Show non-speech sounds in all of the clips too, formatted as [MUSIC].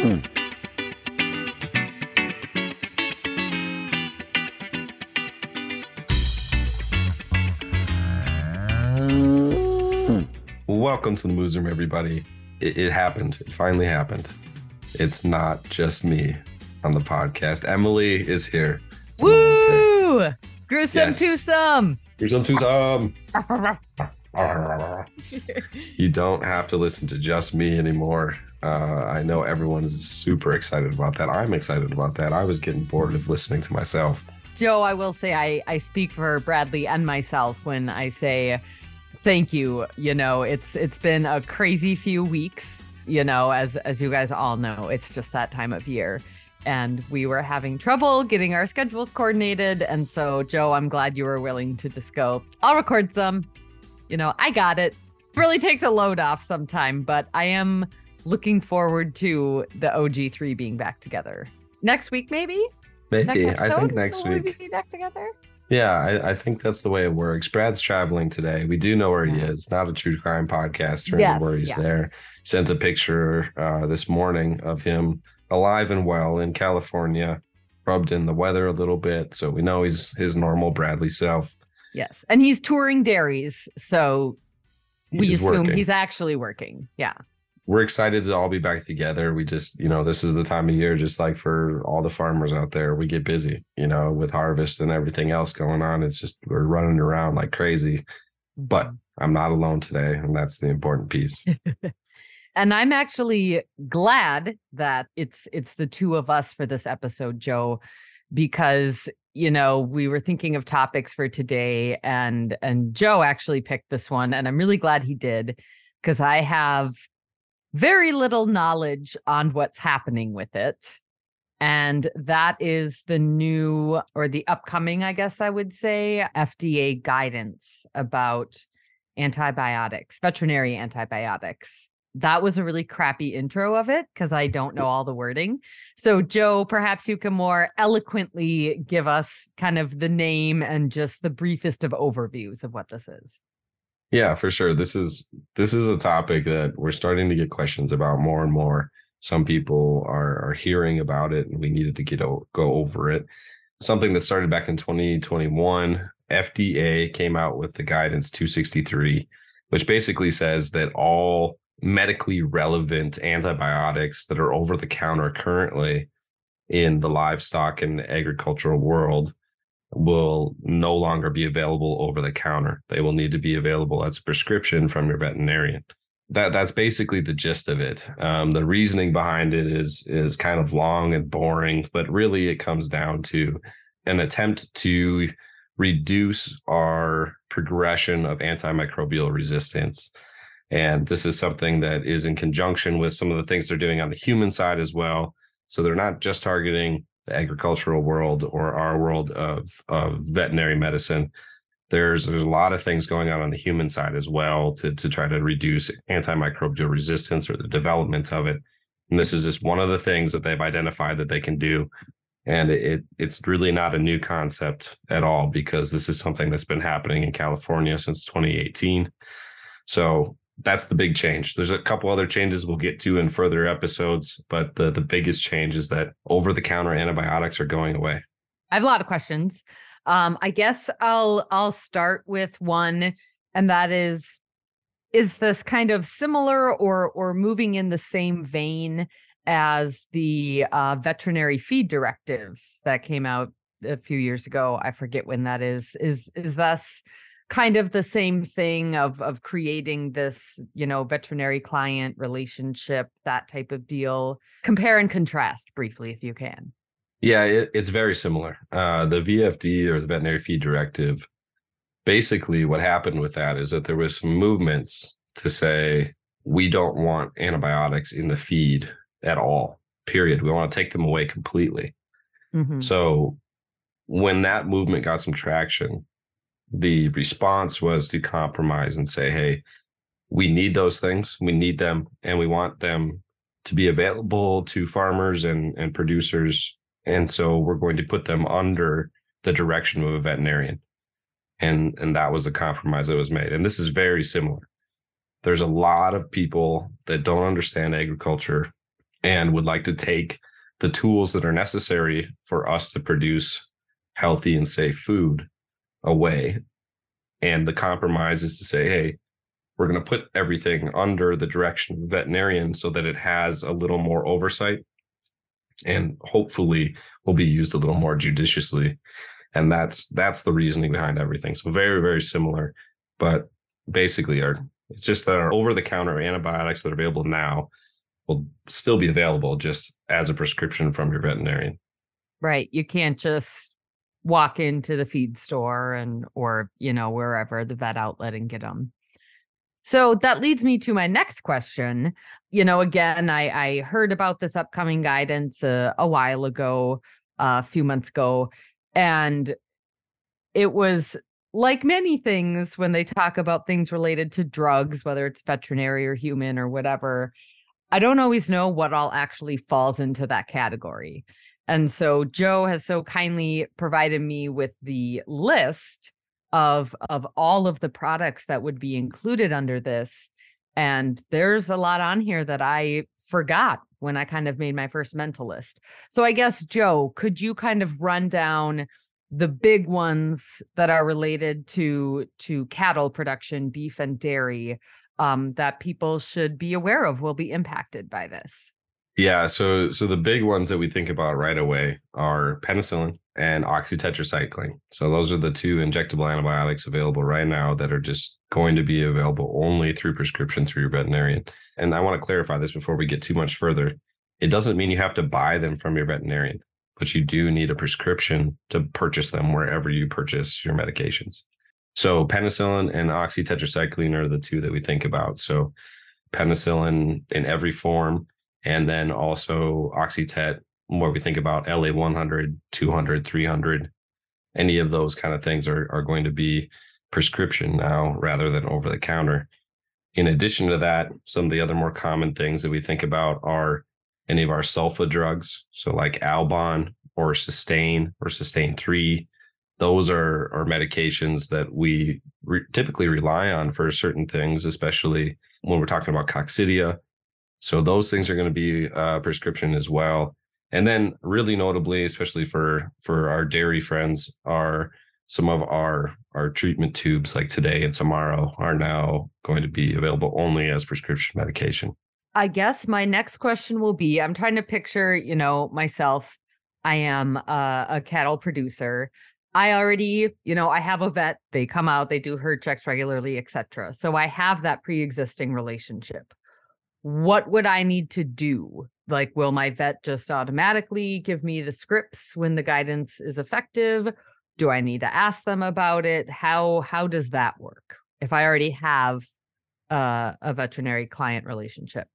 Hmm. Welcome to the Moos Room, everybody. It, it happened. It finally happened. It's not just me on the podcast. Emily is here. Emily is here. Woo! Gruesome Yes. twosome. Here's some twosome. [LAUGHS] You don't have to listen to just me anymore. Uh, I know everyone's super excited about that. I'm excited about that. I was getting bored of listening to myself. Joe, I will say I, I speak for Bradley and myself when I say thank you. You know, it's it's been a crazy few weeks, you know, as as you guys all know, it's just that time of year. And we were having trouble getting our schedules coordinated. And so, Joe, I'm glad you were willing to just go, I'll record some. You know, I got it. Really takes a load off sometime, but I am looking forward to the OG3 being back together. Next week, maybe? Maybe. Next I think episode, next will we week. be back together? Yeah, I, I think that's the way it works. Brad's traveling today. We do know where he is. Not a true crime podcast or Yes, where he's yeah. there. Sent a picture uh, this morning of him alive and well in California, rubbed in the weather a little bit. So we know he's his normal Bradley self. Yes. And he's touring dairies. So we assume working. he's actually working. Yeah. We're excited to all be back together. We just, you know, this is the time of year, just like for all the farmers out there, we get busy, you know, with harvest and everything else going on. It's just we're running around like crazy. But mm-hmm. I'm not alone today, and that's the important piece. [LAUGHS] and I'm actually glad that it's it's the two of us for this episode, Joe, because you know we were thinking of topics for today, and and Joe actually picked this one, and I'm really glad he did because I have very little knowledge on what's happening with it. And that is the new or the upcoming, I guess I would say, FDA guidance about antibiotics, veterinary antibiotics. That was a really crappy intro of it because I don't mm. know all the wording. So, Joe, perhaps you can more eloquently give us kind of the name and just the briefest of overviews of what this is. Yeah, for sure. This is this is a topic that we're starting to get questions about more and more. Some people are are hearing about it, and we needed to get o- go over it. Something that started back in 2021, FDA came out with the guidance 263, which basically says that all medically relevant antibiotics that are over the counter currently in the livestock and agricultural world will no longer be available over the counter. They will need to be available as a prescription from your veterinarian. That that's basically the gist of it. Um, the reasoning behind it is is kind of long and boring, but really it comes down to an attempt to reduce our progression of antimicrobial resistance. And this is something that is in conjunction with some of the things they're doing on the human side as well. So they're not just targeting the agricultural world or our world of, of veterinary medicine. There's there's a lot of things going on on the human side as well to to try to reduce antimicrobial resistance or the development of it. And this is just one of the things that they've identified that they can do. And it it's really not a new concept at all because this is something that's been happening in California since 2018. So that's the big change. There's a couple other changes we'll get to in further episodes, but the the biggest change is that over the counter antibiotics are going away. I have a lot of questions. Um, I guess I'll I'll start with one, and that is, is this kind of similar or or moving in the same vein as the uh, veterinary feed directive that came out a few years ago? I forget when that is. Is is this kind of the same thing of of creating this you know veterinary client relationship that type of deal? Compare and contrast briefly if you can. Yeah, it, it's very similar. Uh, the VFD or the veterinary feed directive, basically what happened with that is that there was some movements to say we don't want antibiotics in the feed at all. Period. We want to take them away completely. Mhm. So when that movement got some traction, the response was to compromise and say, hey, we need those things. We need them and we want them to be available to farmers and, and producers. And so we're going to put them under the direction of a veterinarian. And and that was the compromise that was made. And this is very similar. There's a lot of people that don't understand agriculture and would like to take the tools that are necessary for us to produce healthy and safe food away. And the compromise is to say, hey, we're going to put everything under the direction of a veterinarian so that it has a little more oversight and hopefully will be used a little more judiciously and that's that's the reasoning behind everything so very very similar but basically our it's just that our over the counter antibiotics that are available now will still be available just as a prescription from your veterinarian. Right. You can't just walk into the feed store and or you know wherever the vet outlet and get them. So that leads me to my next question. You know, again, I I heard about this upcoming guidance uh, a while ago, uh, a few months ago, and it was like many things when they talk about things related to drugs, whether it's veterinary or human or whatever, I don't always know what all actually falls into that category. And so Joe has so kindly provided me with the list of of all of the products that would be included under this and there's a lot on here that I forgot when I kind of made my first mental list. So I guess Joe, could you kind of run down the big ones that are related to to cattle production, beef and dairy um, that people should be aware of will be impacted by this? Yeah, so so the big ones that we think about right away are penicillin and oxytetracycline. So those are the two injectable antibiotics available right now that are just going to be available only through prescription through your veterinarian. And I want to clarify this before we get too much further. It doesn't mean you have to buy them from your veterinarian, but you do need a prescription to purchase them wherever you purchase your medications. So penicillin and oxytetracycline are the two that we think about. So penicillin in every form, and then also oxytet, where we think about LA 100, 200, 300. Any of those kind of things are, are going to be prescription now rather than over the counter. In addition to that, some of the other more common things that we think about are any of our sulfa drugs. So like Albon or Sustain or Sustain 3 those are are medications that we re- typically rely on for certain things, especially when we're talking about coccidia. So those things are going to be a prescription as well. And then, really notably, especially for for our dairy friends, are some of our our treatment tubes like today and tomorrow are now going to be available only as prescription medication. I guess my next question will be I'm trying to picture, you know, myself. I am a, a cattle producer. I already, you know, I have a vet. They come out, they do herd checks regularly, etc. So I have that pre-existing relationship. What would I need to do? Like, will my vet just automatically give me the scripts when the guidance is effective? Do I need to ask them about it? How how does that work if I already have uh, a veterinary client relationship?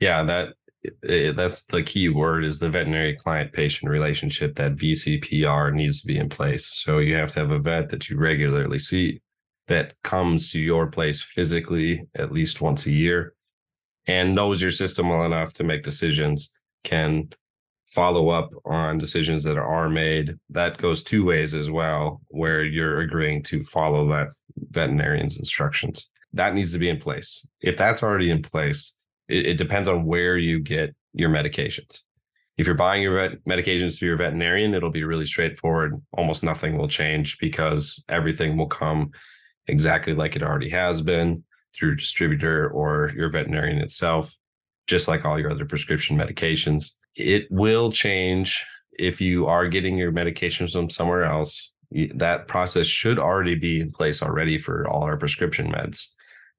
Yeah, that that's the key word is the veterinary client patient relationship that VCPR needs to be in place. So you have to have a vet that you regularly see that comes to your place physically at least once a year and knows your system well enough to make decisions, can follow up on decisions that are made. That goes two ways as well, where you're agreeing to follow that veterinarian's instructions. That needs to be in place. If that's already in place, it, it depends on where you get your medications. If you're buying your vet- medications through your veterinarian, it'll be really straightforward. Almost nothing will change because everything will come exactly like it already has been through distributor or your veterinarian itself, just like all your other prescription medications. It will change if you are getting your medications from somewhere else. That process should already be in place already for all our prescription meds.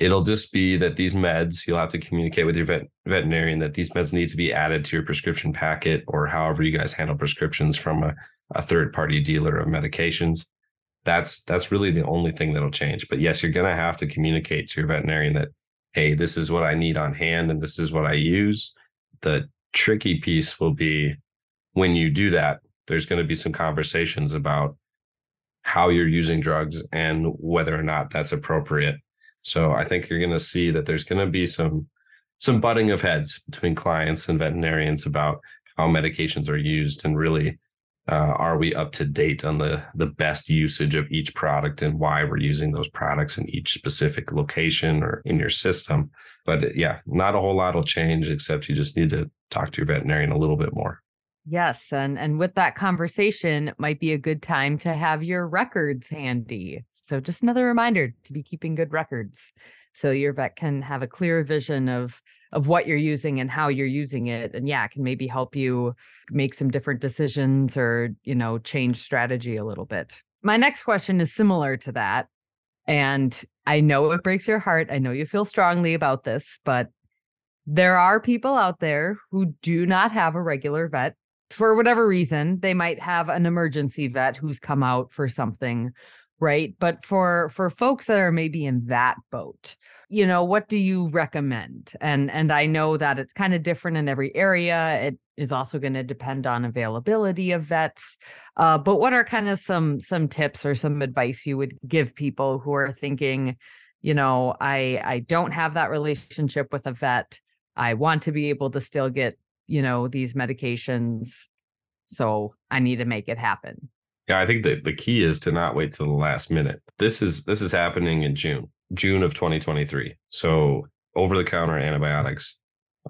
It'll just be that these meds, you'll have to communicate with your vet, veterinarian that these meds need to be added to your prescription packet or however you guys handle prescriptions from a, a third party dealer of medications. That's that's really the only thing that'll change. But yes, you're gonna have to communicate to your veterinarian that, hey, this is what I need on hand and this is what I use. The tricky piece will be when you do that, there's going to be some conversations about how you're using drugs and whether or not that's appropriate so I think you're going to see that there's going to be some some butting of heads between clients and veterinarians about how medications are used and really Uh, are we up to date on the the best usage of each product and why we're using those products in each specific location or in your system? But yeah, not a whole lot will change except you just need to talk to your veterinarian a little bit more. Yes, and and with that conversation, might be a good time to have your records handy. So just another reminder to be keeping good records so your vet can have a clear vision of of what you're using and how you're using it and yeah, can maybe help you make some different decisions or, you know, change strategy a little bit. My next question is similar to that. And I know it breaks your heart. I know you feel strongly about this, but there are people out there who do not have a regular vet for whatever reason. They might have an emergency vet who's come out for something, right? But for for folks that are maybe in that boat, you know, what do you recommend? And and I know that it's kind of different in every area. It is also going to depend on availability of vets. Uh, but what are kind of some some tips or some advice you would give people who are thinking, you know, I I don't have that relationship with a vet. I want to be able to still get, you know, these medications. So I need to make it happen. Yeah, I think that the key is to not wait till the last minute. This is this is happening in June, June of 2023. So over the counter antibiotics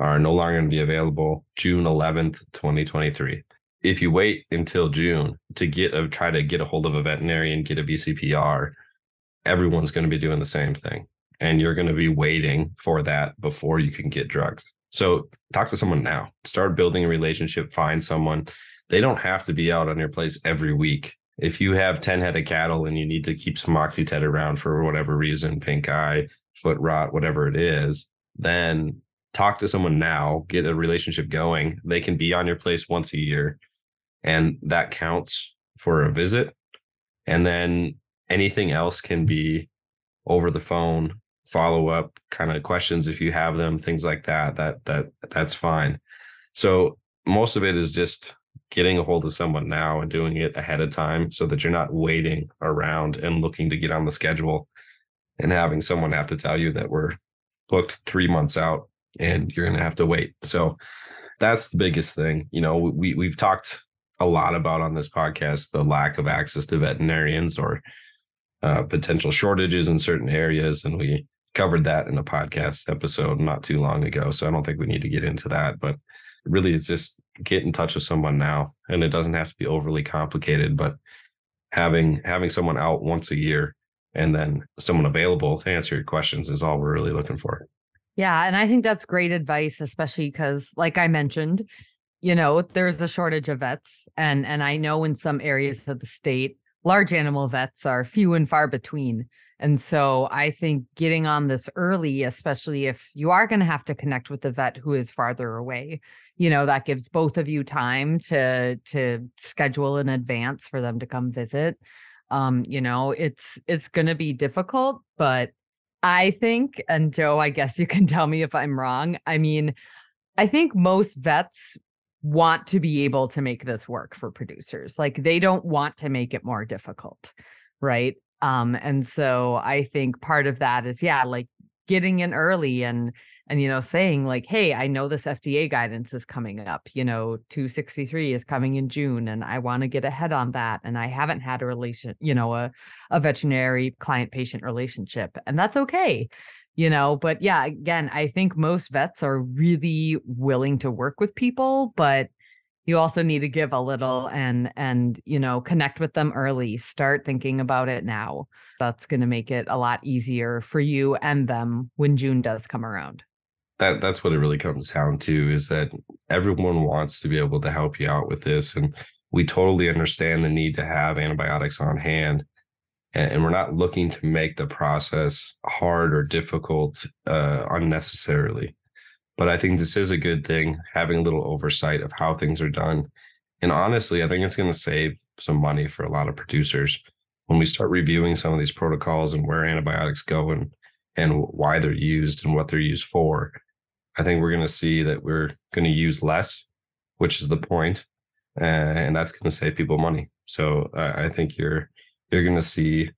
are no longer going to be available June 11th, 2023. If you wait until June to get a try to get a hold of a veterinarian, get a VCPR, everyone's going to be doing the same thing. And you're going to be waiting for that before you can get drugs. So talk to someone now. Start building a relationship, find someone. They don't have to be out on your place every week. If you have 10 head of cattle and you need to keep some Oxytet around for whatever reason, pink eye, foot rot, whatever it is, then talk to someone now, get a relationship going. They can be on your place once a year, and that counts for a visit. And then anything else can be over the phone, follow up kind of questions if you have them, things like that. That that that's fine. So most of it is just getting a hold of someone now and doing it ahead of time so that you're not waiting around and looking to get on the schedule and having someone have to tell you that we're booked three months out and you're going to have to wait. So that's the biggest thing. You know, we we've talked a lot about on this podcast the lack of access to veterinarians or uh, potential shortages in certain areas, and we covered that in a podcast episode not too long ago. So I don't think we need to get into that, but really, it's just get in touch with someone now, and it doesn't have to be overly complicated, but having having someone out once a year and then someone available to answer your questions is all we're really looking for. Yeah. And I think that's great advice, especially because, like I mentioned, you know, there's a shortage of vets. And and I know in some areas of the state, large animal vets are few and far between. And so I think getting on this early, especially if you are going to have to connect with the vet who is farther away, you know, that gives both of you time to to schedule in advance for them to come visit. Um, you know, it's it's going to be difficult, but I think, and Joe, I guess you can [LAUGHS] tell me if I'm wrong. I mean, I think most vets want to be able to make this work for producers. Like they don't want to make it more difficult, right? Um and so I think part of that is yeah, like getting in early and and you know saying like hey i know this fda guidance is coming up you know 263 is coming in june and i want to get ahead on that and i haven't had a relation you know a, a veterinary client patient relationship and that's okay you know? But yeah again i think most vets are really willing to work with people but you also need to give a little and and you know connect with them early start thinking about it now. That's going to make it a lot easier for you and them when june does come around. That that's what it really comes down to is that everyone wants to be able to help you out with this and we totally understand the need to have antibiotics on hand and, we're not looking to make the process hard or difficult uh, unnecessarily but i think this is a good thing having a little oversight of how things are done and honestly i think it's going to save some money for a lot of producers when we start reviewing some of these protocols and where antibiotics go and and why they're used and what they're used for I think we're going to see that we're going to use less, which is the point, uh, and that's going to save people money. So uh, I think you're you're going to see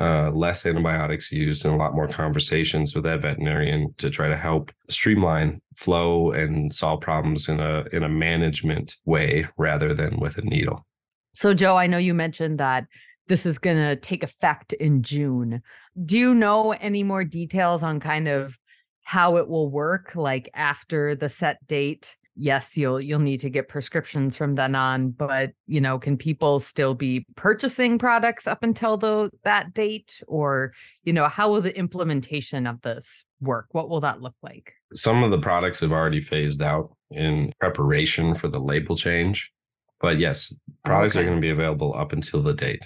uh, less antibiotics used and a lot more conversations with that veterinarian to try to help streamline flow and solve problems in a in a management way rather than with a needle. So, Joe, I know you mentioned that this is going to take effect in June. Do you know any more details on kind of how it will work like after the set date? Yes, you'll you'll need to get prescriptions from then on, but you know, can people still be purchasing products up until the that date or you know, how will the implementation of this work? What will that look like? Some of the products have already phased out in preparation for the label change. But yes, products okay. are going to be available up until the date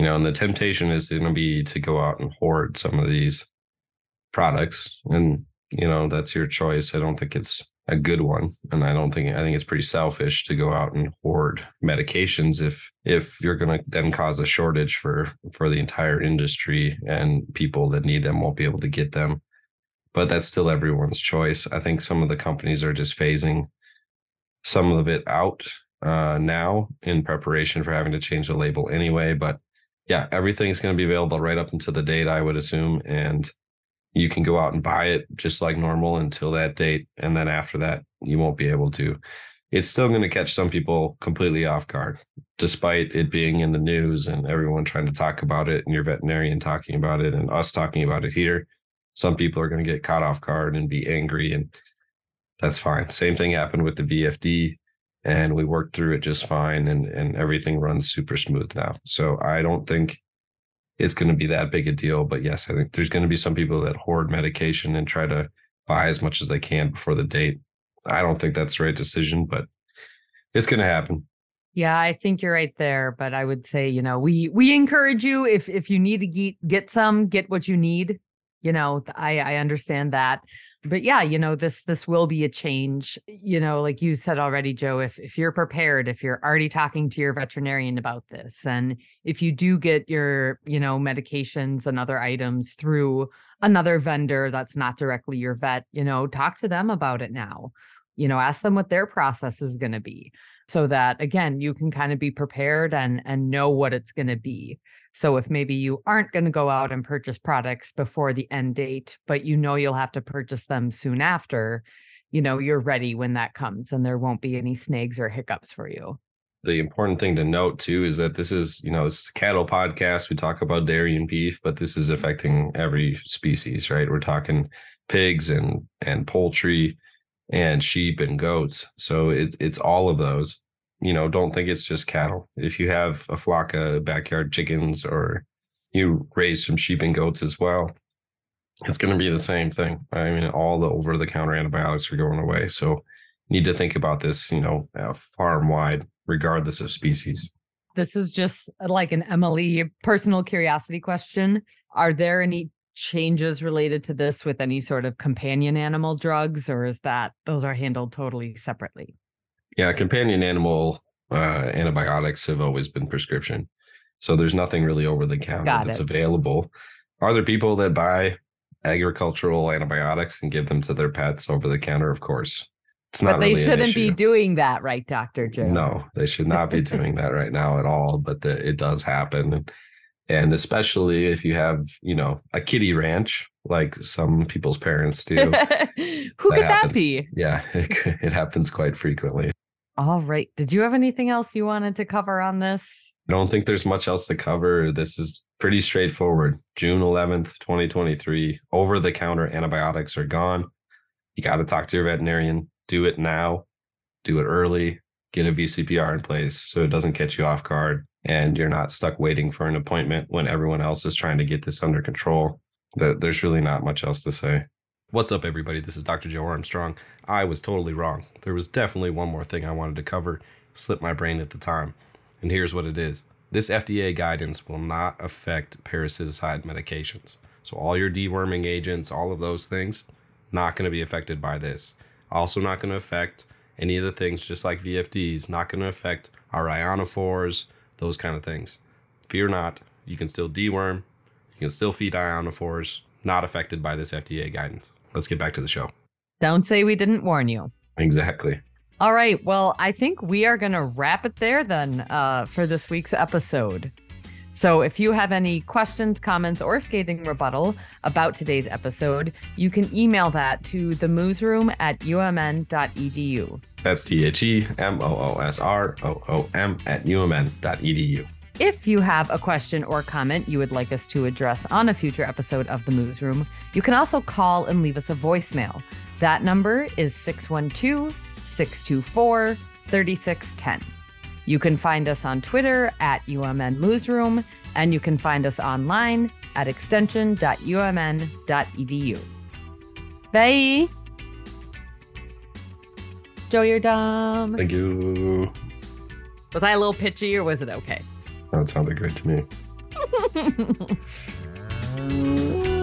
you know, and the temptation is going to be to go out and hoard some of these products. And, you know, that's your choice. I don't think it's a good one. And I don't think, I think it's pretty selfish to go out and hoard medications if, if you're going to then cause a shortage for, for the entire industry and people that need them won't be able to get them. But that's still everyone's choice. I think some of the companies are just phasing some of it out uh, now in preparation for having to change the label anyway. But yeah, everything's going to be available right up until the date, I would assume. And you can go out and buy it just like normal until that date. And then after that, you won't be able to. It's still going to catch some people completely off guard, despite it being in the news and everyone trying to talk about it and your veterinarian talking about it and us talking about it here. Some people are going to get caught off guard and be angry. And that's fine. Same thing happened with the VFD and we worked through it just fine and and everything runs super smooth now so i don't think it's going to be that big a deal. But yes i think there's going to be some people that hoard medication and try to buy as much as they can before the date. I don't think that's the right decision but it's going to happen. Yeah i think you're right there but i would say you know we we encourage you if if you need to get get some get what you need. You know i i understand that but yeah you know this this will be a change you know like you said already joe if if you're prepared if you're already talking to your veterinarian about this and if you do get your you know medications and other items through another vendor that's not directly your vet you know talk to them about it now. You know ask them what their process is going to be so that again you can kind of be prepared and and know what it's going to be so if maybe you aren't going to go out and purchase products before the end date, but you know you'll have to purchase them soon after, you know, you're ready when that comes and there won't be any snags or hiccups for you. The important thing to note too is that this is, you know, it's cattle podcast. We talk about dairy and beef, but this is mm-hmm. affecting every species, right? We're talking pigs and and poultry and sheep and goats. So it's it's all of those you know, don't think it's just cattle. If you have a flock of backyard chickens or you raise some sheep and goats as well, it's going to be the same thing. I mean, all the over the counter antibiotics are going away. So, need to think about this, you know, uh, farm wide, regardless of species. This is just uh, like an Emily personal curiosity question. Are there any changes related to this with any sort of companion animal drugs, or is that those are handled totally separately? Yeah, companion animal uh, antibiotics have always been prescription. So there's nothing really over the counter Got that's it. available. Are there people that buy agricultural antibiotics and give them to their pets over the counter? Of course. It's not but they really shouldn't be doing that, right, Dr. Joe? No, they should not be [LAUGHS] doing that right now at all. But the, it does happen. And especially if you have, you know, a kitty ranch like some people's parents do. [LAUGHS] Who that could happens. that be? Yeah, [LAUGHS] it, it happens quite frequently. All right. Did you have anything else you wanted to cover on this? I don't think there's much else to cover. This is pretty straightforward. June 11th, 2023, over the counter antibiotics are gone. You got to talk to your veterinarian. Do it now, do it early, get a VCPR in place so it doesn't catch you off guard and you're not stuck waiting for an appointment when everyone else is trying to get this under control. There's really not much else to say. What's up, everybody? This is Dr. Joe Armstrong. I was totally wrong. There was definitely one more thing I wanted to cover, slipped my brain at the time. And here's what it is this FDA guidance will not affect parasiticide medications. So, all your deworming agents, all of those things, not going to be affected by this. Also, not going to affect any of the things, just like VFDs, not going to affect our ionophores, those kind of things. Fear not, you can still deworm, you can still feed ionophores, not affected by this FDA guidance let's get back to the show. Don't say we didn't warn you. Exactly. All right. Well, I think we are going to wrap it there then uh, for this week's episode. So if you have any questions, comments, or scathing rebuttal about today's episode, you can email that to themoosroom at umn.edu. That's T H E M O O S R O O M at umn.edu. If you have a question or comment you would like us to address on a future episode of The Moos Room, you can also call and leave us a voicemail. That number is 612 624 3610. You can find us on Twitter at UMN Moosroom, and you can find us online at extension.umn.edu. Bye. Joe, you're dumb. Thank you. Was I a little pitchy or was it okay? That sounded great to me. [LAUGHS]